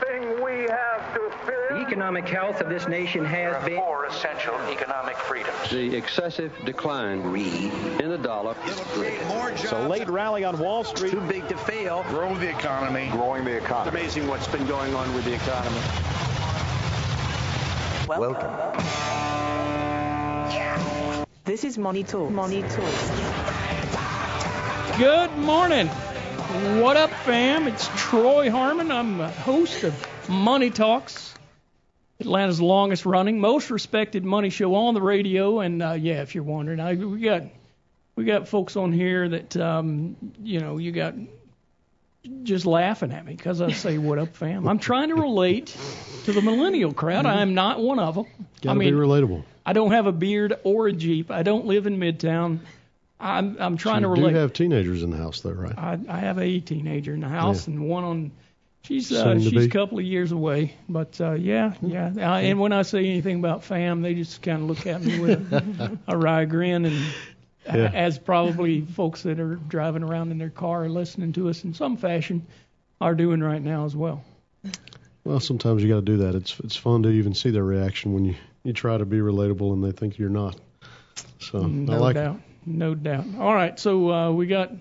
thing we have to fear. The economic health of this nation has been. four essential economic freedoms. The excessive decline in the dollar. It's a late rally on Wall Street. Too big to fail. Grow the economy. Growing the It's economy. amazing what's been going on with the economy. Welcome. This is Money Talks. Money Talks. Good morning. What up, fam? It's Troy Harmon. I'm the host of Money Talks, Atlanta's longest running, most respected money show on the radio. And uh, yeah, if you're wondering, I, we got we got folks on here that um, you know you got just laughing at me because I say "What up, fam?" I'm trying to relate to the millennial crowd. I am not one of them. Gotta I mean, be relatable. I don't have a beard or a jeep. I don't live in Midtown. I'm I'm trying you to relate. do have teenagers in the house, though, right? I, I have a teenager in the house Yeah. and one on. She's uh, she's a couple of years away, but uh, yeah, yeah. I, and when I say anything about fam, they just kind of look at me with a, a wry grin, and Yeah. as probably folks that are driving around in their car or listening to us in some fashion are doing right now as well. Well, sometimes you got to do that. It's it's fun to even see their reaction when you you try to be relatable and they think you're not. So I No like doubt. No doubt. All right, so uh, we got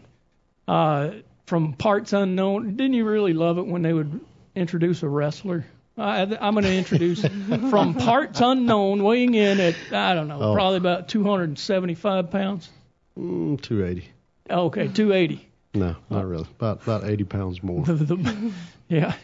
uh, from Parts Unknown. Didn't you really love it when they would introduce a wrestler? I, I'm going to introduce from Parts Unknown, weighing in at I don't know, Oh. probably about 275 pounds. Mm, 280. Okay, 280. No, not really. About about 80 pounds more. The- the- yeah.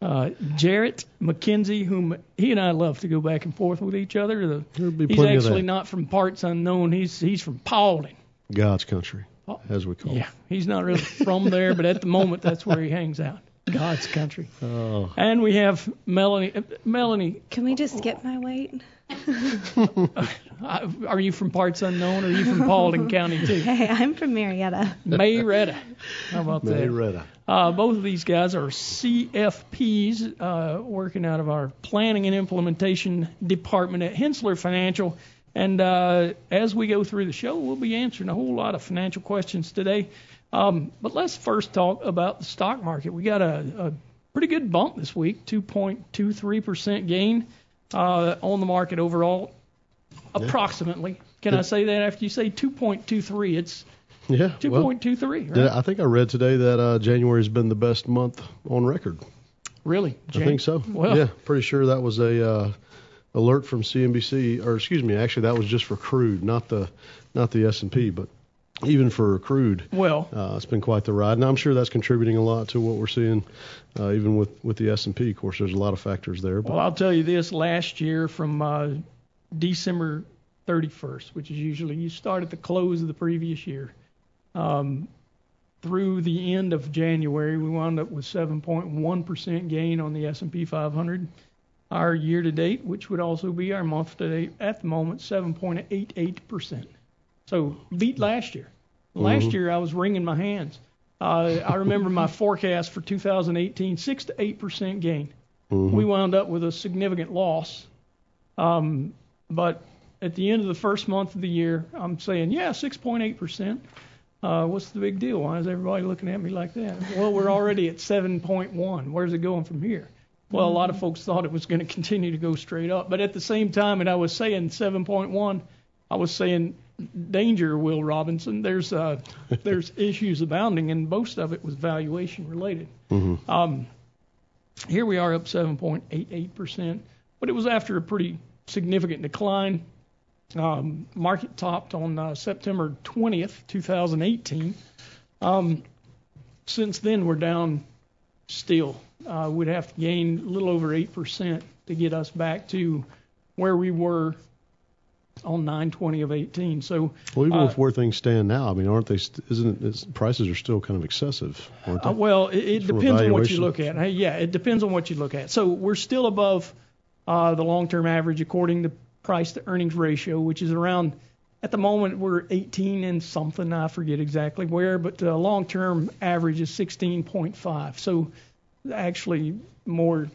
Uh, Jarrett McKenzie, whom he and I love to go back and forth with each other. The, he's actually not from Parts Unknown. He's he's from Paulding. God's country, as we call it. Yeah, he's not really from there, but at the moment that's where he hangs out. God's country. Oh, And we have Melanie. uh, Melanie, Can we just skip my weight? are you from parts unknown, or are you from Paulding County too? Hey, I'm from Marietta. Mayretta. How about that? Mayretta. Uh, both of these guys are CFPs uh, working out of our planning and implementation department at Hensler Financial. And uh, as we go through the show, we'll be answering a whole lot of financial questions today. Um, but let's first talk about the stock market. We got a, a pretty good bump this week, 2.23% gain uh, on the market overall, approximately. Can I say that after you say 2.23? It's Yeah. Well, 2.23, right? did I think I read today that uh, January has been the best month on record. Really? I think so. Well, yeah, pretty sure that was a uh, alert from CNBC, or excuse me, actually that was just for crude, not the not the S and P, but even for crude, Well, uh, it's been quite the ride, and I'm sure that's contributing a lot to what we're seeing, uh, even with with the S and P. Of course, there's a lot of factors there, but well, I'll tell you this: last year, from uh, December 31st, which is usually you start at the close of the previous year, um, through the end of January, we wound up with 7.1% gain on the S&P 500. Our year to date, which would also be our month to date at the moment, 7.88%. So beat last year. Last year I was wringing my hands. Uh, I remember my forecast for 2018, six to eight percent gain. We wound up with a significant loss. Um, but at the end of the first month of the year, I'm saying, yeah, 6.8%. Uh, what's the big deal? Why is everybody looking at me like that? Well, we're already at 7.1. Where's it going from here? Well, a lot of folks thought it was going to continue to go straight up. But at the same time, and I was saying 7.1, I was saying danger, Will Robinson. There's uh, there's issues abounding, and most of it was valuation related. Um, here we are up 7.88%, but it was after a pretty significant decline. Um, market topped on uh, September 20th, 2018. Um, since then, we're down still. Uh, we'd have to gain a little over 8% to get us back to where we were on 920 of 18. So, well, even uh, with where things stand now, I mean, aren't they? St- isn't it? Prices are still kind of excessive, aren't they? Uh, well, it, it depends on what you look at. Hey, yeah, it depends on what you look at. So we're still above uh, the long-term average according to price to earnings ratio, which is around at the moment we're 18 and something. I forget exactly where, but the long-term average is 16.5. So actually more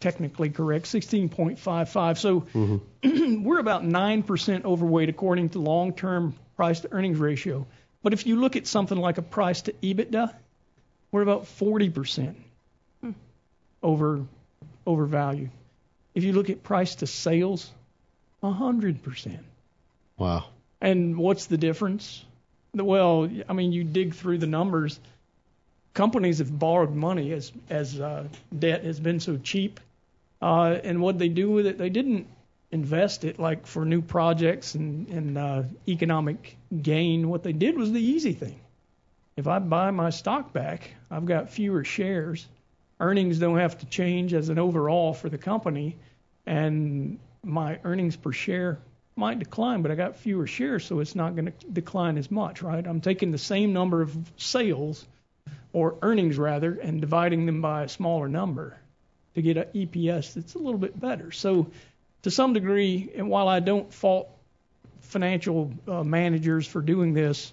technically correct, 16.55. So mm-hmm. we're about 9% overweight according to long-term price to earnings ratio. But if you look at something like a price to EBITDA, we're about 40% hmm. over overvalued. If you look at price to sales, 100%. Wow. And what's the difference? Well, I mean, you dig through the numbers. Companies have borrowed money as as uh, debt has been so cheap, uh, and what they do with it, they didn't invest it like for new projects and and uh, economic gain. What they did was the easy thing. If I buy my stock back, I've got fewer shares. Earnings don't have to change as an overall for the company, and my earnings per share might decline, but I got fewer shares, so it's not going to decline as much, right? I'm taking the same number of sales or earnings rather and dividing them by a smaller number to get an EPS that's a little bit better. So to some degree, and while I don't fault financial uh, managers for doing this,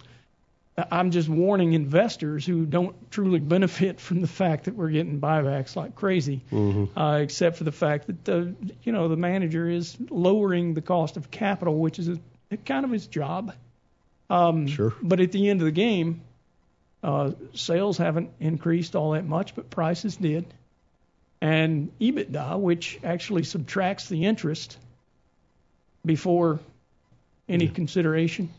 I'm just warning investors who don't truly benefit from the fact that we're getting buybacks like crazy, Mm-hmm. uh, except for the fact that the you know the manager is lowering the cost of capital, which is a, kind of his job. Um, Sure. But at the end of the game, uh, sales haven't increased all that much, but prices did, and EBITDA, which actually subtracts the interest before any consideration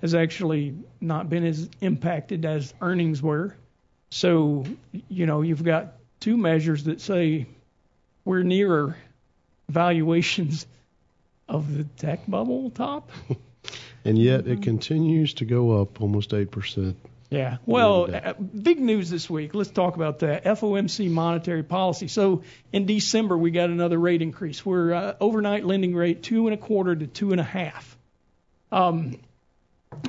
has actually not been as impacted as earnings were. So, you know, you've got two measures that say we're nearer valuations of the tech bubble top. And yet it continues to go up almost 8%. Yeah. Well, uh, big news this week. Let's talk about that FOMC monetary policy. So in December we got another rate increase. We're uh, overnight lending rate two and a quarter to two and a half. Um,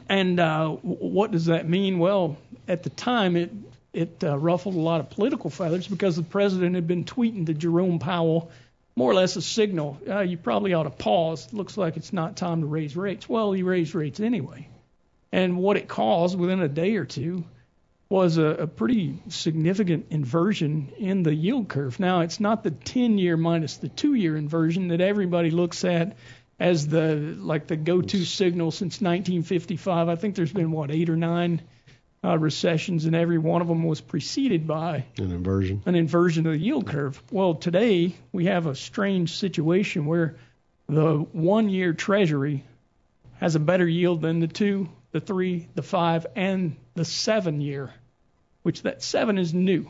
and uh, what does that mean? Well, at the time it it uh, ruffled a lot of political feathers because the president had been tweeting to Jerome Powell more or less a signal. Uh, you probably ought to pause. Looks like it's not time to raise rates. Well, he raised rates anyway. And what it caused within a day or two was a, a pretty significant inversion in the yield curve. Now, it's not the 10 year minus the two year inversion that everybody looks at as the like the go to signal since 1955. I think there's been, what, eight or nine uh, recessions, and every one of them was preceded by An inversion. an inversion of the yield curve. Well, today we have a strange situation where the one year treasury has a better yield than the two, the three, the five, and the seven year, which that seven is new.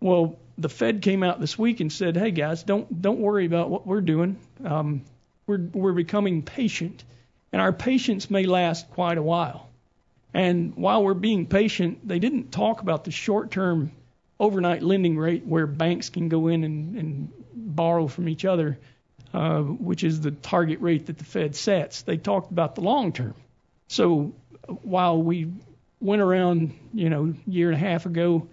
Well, the Fed came out this week and said, "Hey guys, don't don't worry about what we're doing. Um, we're we're becoming patient, and our patience may last quite a while." And while we're being patient, they didn't talk about the short-term overnight lending rate where banks can go in and, and borrow from each other, uh, which is the target rate that the Fed sets. They talked about the long term. So while we went around, you know, year and a half ago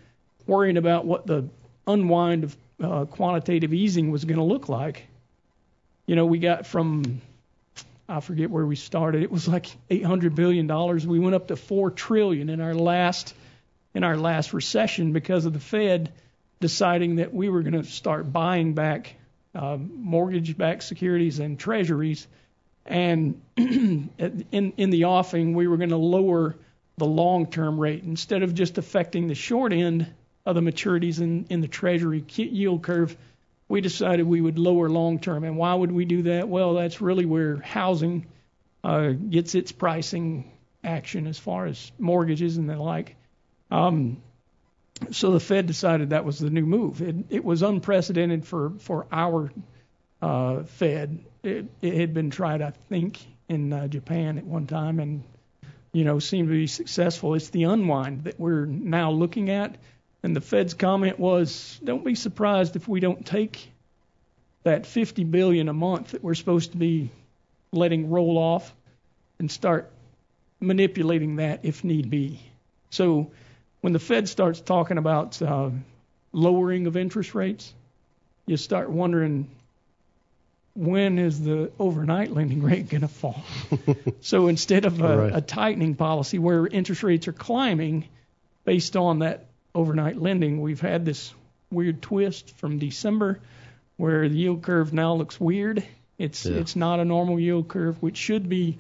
worrying about what the unwind of uh, quantitative easing was going to look like, you know, we got from I forget where we started. It was like 800 billion dollars. We went up to 4 trillion in our last in our last recession because of the Fed deciding that we were going to start buying back uh, mortgage-backed securities and treasuries, and in in the offing we were going to lower the long-term rate instead of just affecting the short end of the maturities in in the treasury yield curve we decided we would lower long term. And why would we do that? Well, that's really where housing uh, gets its pricing action as far as mortgages and the like. Um, so the Fed decided that was the new move. It, it was unprecedented for for our uh, Fed. It, it had been tried, I think, in uh, Japan at one time, and you know seemed to be successful. It's the unwind that we're now looking at. And the Fed's comment was, don't be surprised if we don't take that 50 billion a month that we're supposed to be letting roll off and start manipulating that if need be. So when the Fed starts talking about uh, lowering of interest rates, you start wondering when is the overnight lending rate going to fall? so instead of a, Right. a tightening policy where interest rates are climbing based on that overnight lending, we've had this weird twist from December where the yield curve now looks weird. It's Yeah. it's not a normal yield curve, which should be,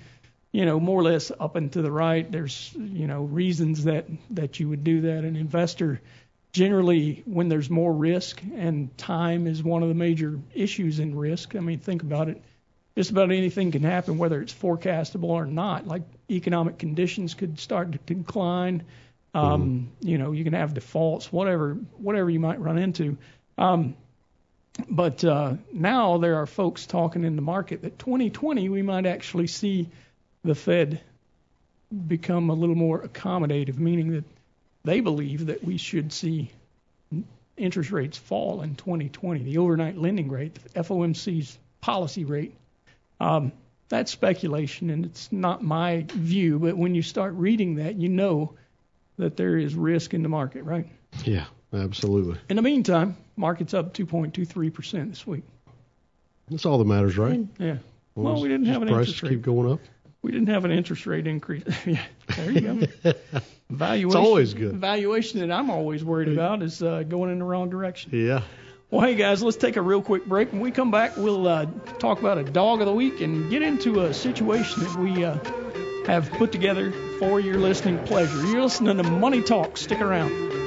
you know, more or less up and to the right. There's you know reasons that that you would do that. An investor generally, when there's more risk, and time is one of the major issues in risk. I mean, think about it. Just about anything can happen, whether it's forecastable or not. Like economic conditions could start to decline. Um, You know, you can have defaults, whatever, whatever you might run into. Um, but uh, now there are folks talking in the market that 2020 we might actually see the Fed become a little more accommodative, meaning that they believe that we should see interest rates fall in 2020. The overnight lending rate, the FOMC's policy rate. Um, that's speculation, and it's not my view. But when you start reading that, you know that there is risk in the market, right? Yeah, absolutely. In the meantime, market's up 2.23% this week. That's all that matters, right? Yeah. Well, we didn't have an prices interest rate. keep going up. We didn't have an interest rate increase. there you go. Valuation, always good. Valuation that I'm always worried about is uh, going in the wrong direction. Yeah. Well, hey guys, let's take a real quick break. When we come back, we'll uh, talk about a dog of the week and get into a situation that we uh, have put together for your listening pleasure. You're listening to Money Talk. Stick around.